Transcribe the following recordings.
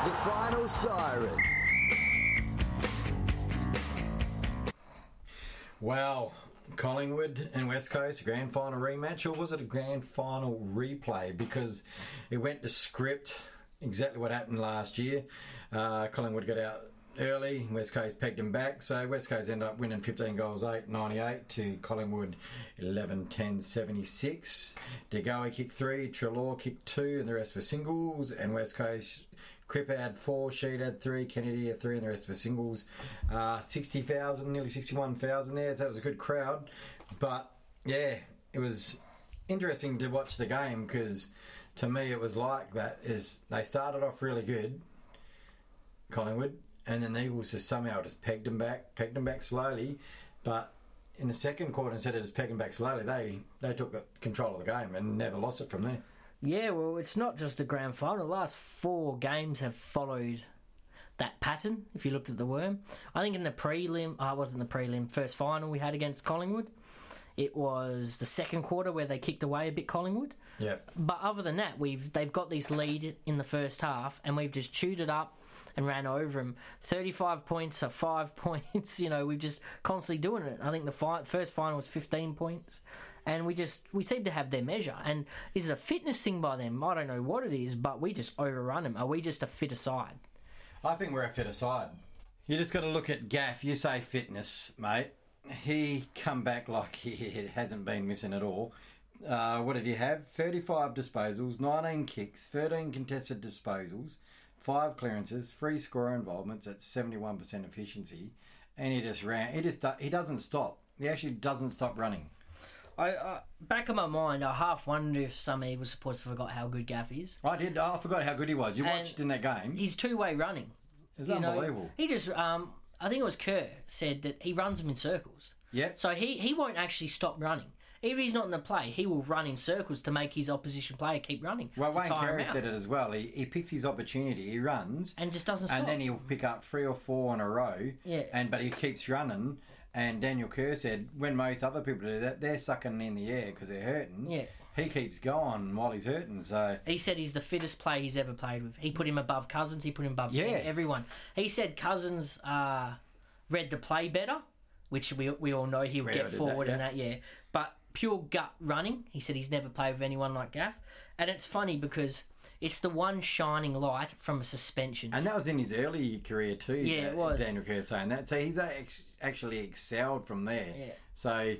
the final siren. Well, Collingwood and West Coast grand final rematch, or was it a grand final replay? Because it went to script exactly what happened last year. Uh, Collingwood got out early, West Coast pegged them back, so West Coast ended up winning 15 goals 8 98 to Collingwood 11 10 76. DeGoey kicked three, Treloar kicked two, and the rest were singles, and West Coast. Crip had four, Sheed had three, Kennedy had three, and the rest were singles. Uh, 60,000, nearly 61,000 there, so it was a good crowd. But yeah, it was interesting to watch the game because to me it was like that is they started off really good, Collingwood, and then the Eagles just somehow just pegged them back, pegged them back slowly. But in the second quarter, instead of just pegging back slowly, they they took control of the game and never lost it from there. Yeah, well, it's not just the grand final. The last four games have followed that pattern. If you looked at the worm, I think in the prelim, I uh, wasn't the prelim first final we had against Collingwood. It was the second quarter where they kicked away a bit Collingwood. Yeah. But other than that, we've they've got this lead in the first half, and we've just chewed it up and ran over them. 35 points are five points. You know, we're just constantly doing it. I think the fi- first final was 15 points, and we just we seem to have their measure. And is it a fitness thing by them? I don't know what it is, but we just overrun them. Are we just a fitter side? I think we're a fitter side. You just got to look at Gaff. You say fitness, mate. He come back like he hasn't been missing at all. Uh, what did he have? 35 disposals, 19 kicks, 13 contested disposals, five clearances, three score involvements at 71% efficiency, and he just ran. He just he doesn't stop. He actually doesn't stop running. I uh, back of my mind, I half wonder if some Eagles supporters forgot how good Gaff is. I did. I forgot how good he was. You And watched in that game. He's two way running. It's You know, unbelievable. he just, um, I think it was Kerr said that he runs them in circles. Yeah. So he, he won't actually stop running. If he's not in the play, he will run in circles to make his opposition player keep running. Well, Wayne Carey said it as well. He, he picks his opportunity. He runs And just doesn't stop. and then he'll pick up three or four in a row. Yeah. And but he keeps running. And Daniel Kerr said when most other people do that, they're sucking in the air because they're hurting. Yeah. He keeps going while he's hurting. So He said he's the fittest player he's ever played with. He put him above Cousins. He put him above Yeah. everyone. He said Cousins uh, read the play better, which we we all know he'll get did that, forward yeah. and that. Yeah, but pure gut running. He said he's never played with anyone like Gaff, and it's funny because it's the one shining light from a suspension. and that was in his early career too. Yeah, it uh, was. Daniel Kerr saying that. So he's ex- actually excelled from there. Yeah. So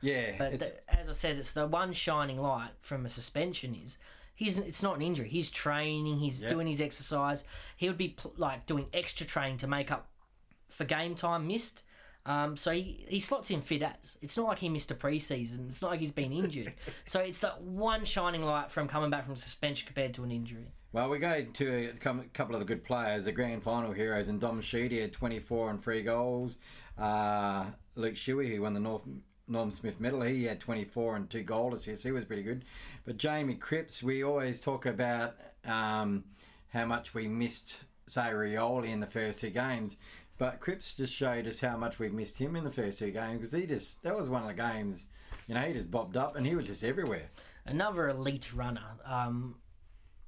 yeah, But the, as I said, it's the one shining light from a suspension is he's it's not an injury. He's training. He's Yeah. doing his exercise. He would be pl- like doing extra training to make up for game time missed. Um, so he, he slots in fit as. It's not like he missed a preseason. It's not like he's been injured. so it's that one shining light from coming back from suspension compared to an injury. Well, we go to a couple of the good players, the grand final heroes, and Dom Sheedy had 24 and three goals. Uh, Luke Shuey, who won the North Norm Smith medal, he had 24 and two goal assists. He was pretty good. But Jamie Cripps, we always talk about um, how much we missed, say, Rioli in the first two games. But Cripps just showed us how much we missed him in the first two games because he just, that was one of the games, you know, he just bobbed up and he was just everywhere. Another elite runner. Um,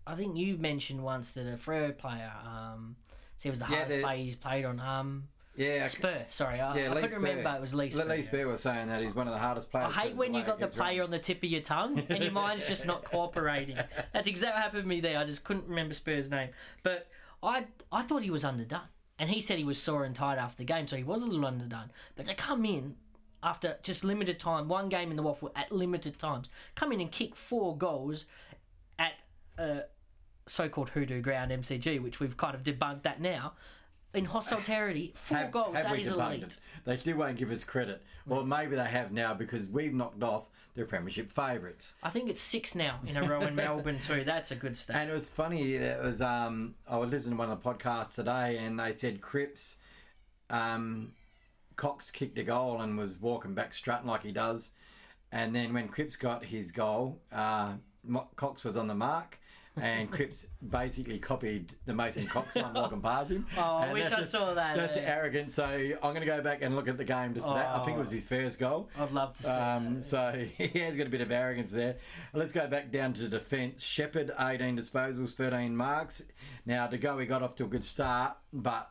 I think you mentioned once that a Freo player. Um, so he was the Yeah, hardest player he's played on. Um, Yeah, Spurr. Sorry, I, Yeah, I couldn't remember it was Lee Spurr. Lee Spurr was saying that he's one of the hardest players. I hate when you way got the player on the tip of your tongue and your mind's just not cooperating. That's exactly what happened to me there. I just couldn't remember Spurr's name. But I I thought he was underdone. And he said he was sore and tired after the game, so he was a little underdone. But to come in after just limited time, one game in the WAFL at limited times, come in and kick four goals at uh, so-called hoodoo ground MCG, which we've kind of debunked that now. In hostile territory, four Have- goals, have that is elite. it? They still won't give us credit. Well, maybe they have now because we've knocked off their premiership favourites. I think it's six now in a row in Melbourne too. That's a good stat. And it was funny. It was um, I was listening to one of the podcasts today, and they said Cripps, um, Cox kicked a goal and was walking back strutting like he does, and then when Cripps got his goal, uh, Cox was on the mark, and Cripps basically copied the Mason Cox one walking past him. Oh, I wish I just- saw that, That's yeah. arrogant. So I'm going to go back and look at the game just for that. I think it was his first goal. I'd love to see Um, that. so he has got a bit of arrogance there. Let's go back down to defence. Sheppard, 18 disposals, 13 marks. Now, to go, Goey got off to a good start, but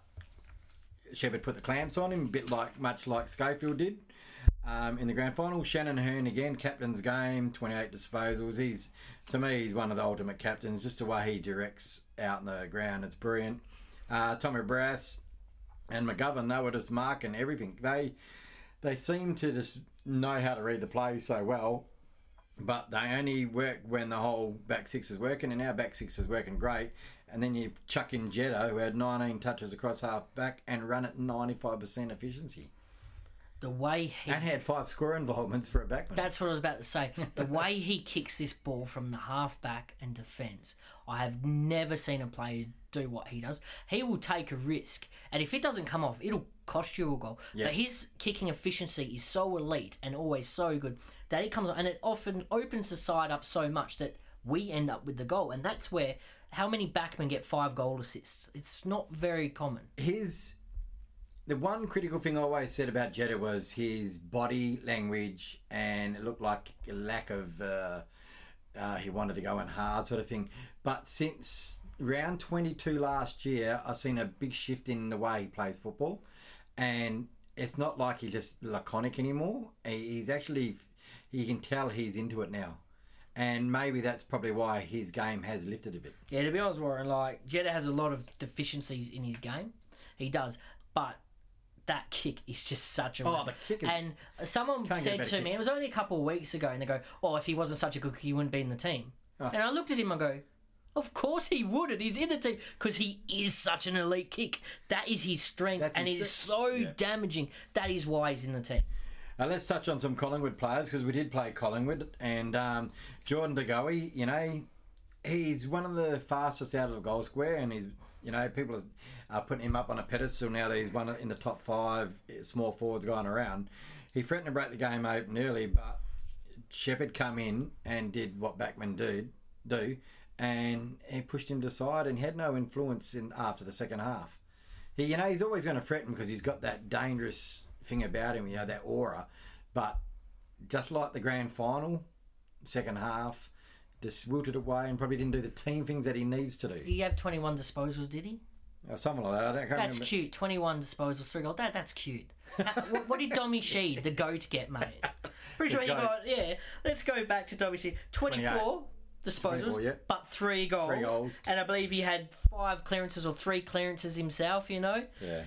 Sheppard put the clamps on him, a bit like much like Schofield did um, in the grand final. Shannon Hurn again, captain's game, 28 disposals. He's to me, he's one of the ultimate captains. Just the way he directs out in the ground, it's brilliant. Uh, Tommy Barrass and McGovern, they were just marking everything. They they seem to just know how to read the play so well, but they only work when the whole back six is working, and our back six is working great. And then you chuck in Jetta, who had 19 touches across half back and run at 95% efficiency, The way he and had five score involvements for a backman. That's what I was about to say. The way he kicks this ball from the halfback and defence, I have never seen a player do what he does. He will take a risk, and if it doesn't come off, it'll cost you a goal. Yeah. But his kicking efficiency is so elite and always so good that it comes and it often opens the side up so much that we end up with the goal, and that's where how many backmen get five goal assists? It's not very common. his the one critical thing I always said about Jetta was his body language, and it looked like a lack of uh, uh, he wanted to go in hard sort of thing. But since round twenty two last year, I've seen a big shift in the way he plays football, and it's not like he's just laconic anymore. He's actually you can tell he's into it now. And maybe that's probably why his game has lifted a bit. Yeah, to be honest, Warren, like Jetta has a lot of deficiencies in his game. He does, but that kick is just such a. Oh, the kick is- And someone Can't get a said to kick. me, it was only a couple of weeks ago, and they go, "Oh, if he wasn't such a good kick, he wouldn't be in the team." Oh. And I looked at him and go, "Of course he would, and he's in the team because he is such an elite kick. That is his strength, That's and his it is strength. so Yeah. damaging. That is why he's in the team." Uh, let's touch on some Collingwood players because we did play Collingwood and um, Jordan De Goey. You know, he's one of the fastest out of the goal square, and he's you know people are uh, putting him up on a pedestal now that he's one in the top five small forwards going around. He threatened to break the game open early, but Sheppard come in and did what Backman did do, and he pushed him to side and had no influence in after the second half. He, you know, he's always going to threaten because he's got that dangerous thing about him, you know, that aura. But just like the grand final, second half, just wilted away and probably didn't do the team things that he needs to Did do. he have twenty-one disposals? Did he? Or something like that. I don't, I That's remember. cute. Twenty-one disposals, three goals. That that's cute. What, what did Dommy Sheed, the goat, get, mate? Pretty sure he got. Yeah. Let's go back to Dommy Sheed. Twenty-four disposals, 24, yeah. but three goals. Three goals. And I believe he had five clearances or three clearances himself. You know. Yeah.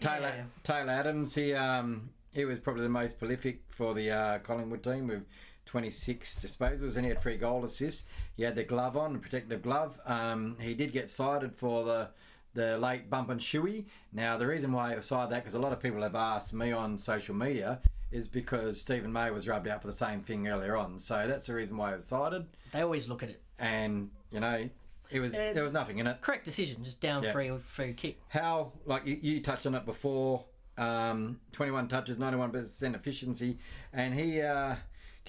Taylor Yeah. Taylor Adams, he um he was probably the most prolific for the uh, Collingwood team with 26 disposals and he had three goal assists. He had the glove on, the protective glove. Um, he did get cited for the the late bump and Shuey. Now the reason why I was cited that because a lot of people have asked me on social media is because Steven May was rubbed out for the same thing earlier on. So that's the reason why I was cited. They always look at it. And you know it was Uh, there was nothing in it Correct decision. Just down Yeah. free free kick. how like you, you touched on it before um, 21 touches 91% efficiency and he uh,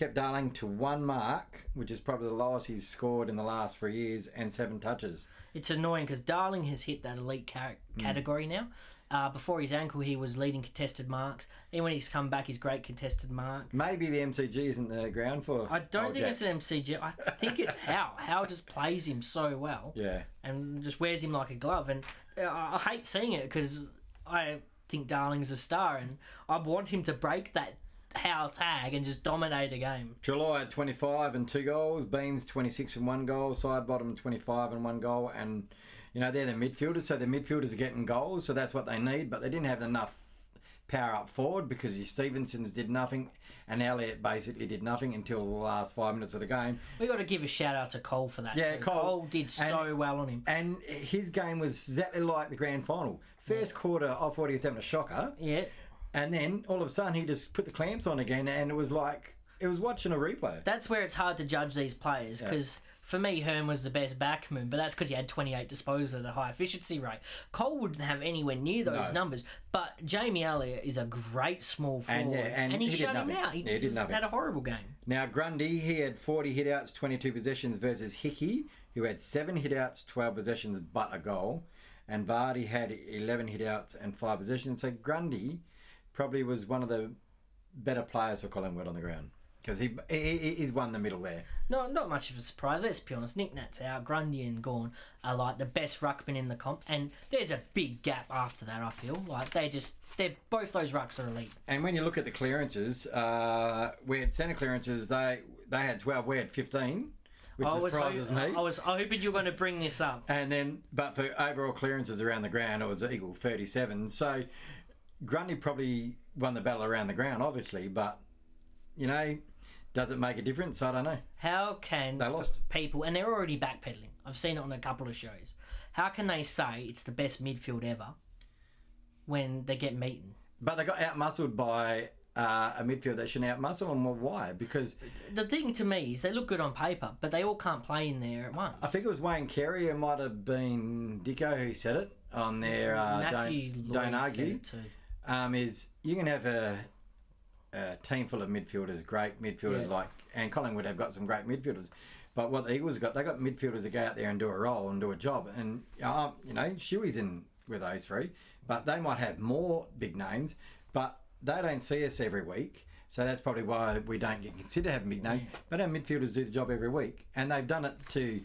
kept Darling to one mark which is probably the lowest he's scored in the last three years and seven touches It's annoying because Darling has hit that elite car- Mm. category now. Uh, before his ankle, he was leading contested marks. And when he's come back, he's great contested mark. maybe the mcg isn't the ground for I don't think Jack. it's an MCG. I think it's Howe. Howe just plays him so well yeah and just wears him like a glove. And uh, I I hate seeing it because I think Darling's a star and I want him to break that Howe tag and just dominate a game. July had 25 and two goals. Beams 26 and one goal. Sidebottom 25 and one goal. And, you know, they're the midfielders, so the midfielders are getting goals, so that's what they need. But they didn't have enough power up forward because your Stephensons did nothing and Elliott basically did nothing until the last five minutes of the game. We got to give a shout out to Cole for that. Yeah, too. Cole. did so And- well on him. And his game was exactly like the grand final. First quarter, I thought he was having a shocker. Yeah, And then all of a sudden, he just put the clamps on again, and it was like, it was watching a replay. that's where it's hard to judge these players because for me, Hurn was the best backman, but that's because he had 28 disposals at a high efficiency rate. Cole wouldn't have anywhere near those No. numbers, but Jamie Elliott is a great small forward, And, yeah, and he, he did shut him out. He, Yeah, he did was- nothing. had a horrible game. Now Grundy, he had 40 hitouts, 22 possessions versus Hickey, who had seven hitouts, 12 possessions, but a goal. And Vardy had 11 hitouts and five possessions. So Grundy probably was one of the better players for Collingwood on the ground because he, he he- he's won the middle there. Not not much of a surprise. Let's be honest. Nick Nat's out. Grundy and Gawn are like the best ruckman in the comp, and there's a big gap after that. I feel like they just they're both those rucks are elite. And when you look at the clearances, uh, we had centre clearances. They they had 12. We had 15, which I surprises ho- me. I was hoping you were going to bring this up. And then, but for overall clearances around the ground, it was equal 37. So Grundy probably won the battle around the ground, obviously, but, you know, does it make a difference? I don't know. How can They lost. people, and they're already backpedaling. I've seen it on a couple of shows. How can they say it's the best midfield ever when they get beaten? But they got outmuscled by uh, a midfield that shouldn't outmuscle them. Well, why? Because The thing to me is they look good on paper, but they all can't play in there at once. I think it was Wayne Carey, it might have been Dicko who said it on their uh, Don't, don't Argue. Um, is you can have a, a team full of midfielders, great midfielders Yeah. like, and Collingwood have got some great midfielders. But what the Eagles got, they got midfielders that go out there and do a role and do a job. And um, you know, Shuey's in with those three, but they might have more big names, but they don't see us every week. So that's probably why we don't get considered having big names. But our midfielders do the job every week, and they've done it to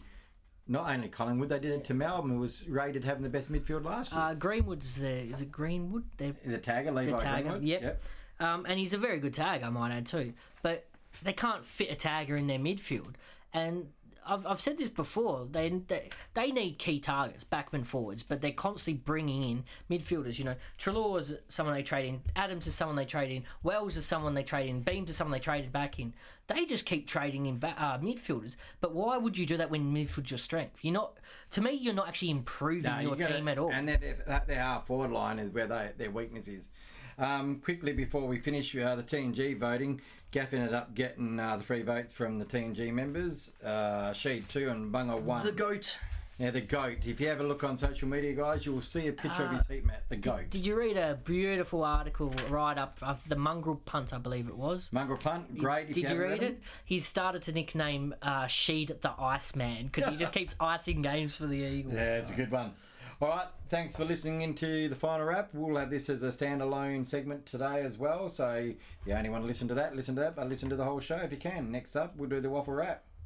not only Collingwood, they did it to Melbourne, who was rated having the best midfield last year. Uh, Greenwood's the is it Greenwood? They're the tagger, Levi the tagger, Greenwood. yep. Um, and he's a very good tagger, I might add too. But they can't fit a tagger in their midfield. And I've, I've said this before. They, they they need key targets, backman forwards, but they're constantly bringing in midfielders. You know, Treloar is someone they trade in. Adams is someone they trade in. Wells is someone they trade in. Beams is someone they traded back in. They just keep trading in ba- uh, midfielders. But why would you do that when midfield's your strength? You're not. To me, you're not actually improving No, your you gotta- team at all. And their, their, forward line is where they, their weakness is. Um, quickly before we finish uh, the TNG voting, Gaff ended up getting uh, the free votes from the TNG members. Uh, Sheed 2 and Bunga 1. the goat. Now, the GOAT. If you have a look on social media, guys, you will see a picture of his heat map, the GOAT. Uh, Did you read a beautiful article right up of the mongrel punt? I believe it was. Mongrel Punt, great. If Did you haven't read it? He's started to nickname uh, Sheed the Iceman because he just keeps icing games for the Eagles. Yeah, it's a good one. All right, thanks for listening into the final wrap. We'll have this as a standalone segment today as well. So if you only want to listen to that, listen to that, but listen to the whole show if you can. Next up, we'll do the WAFL wrap.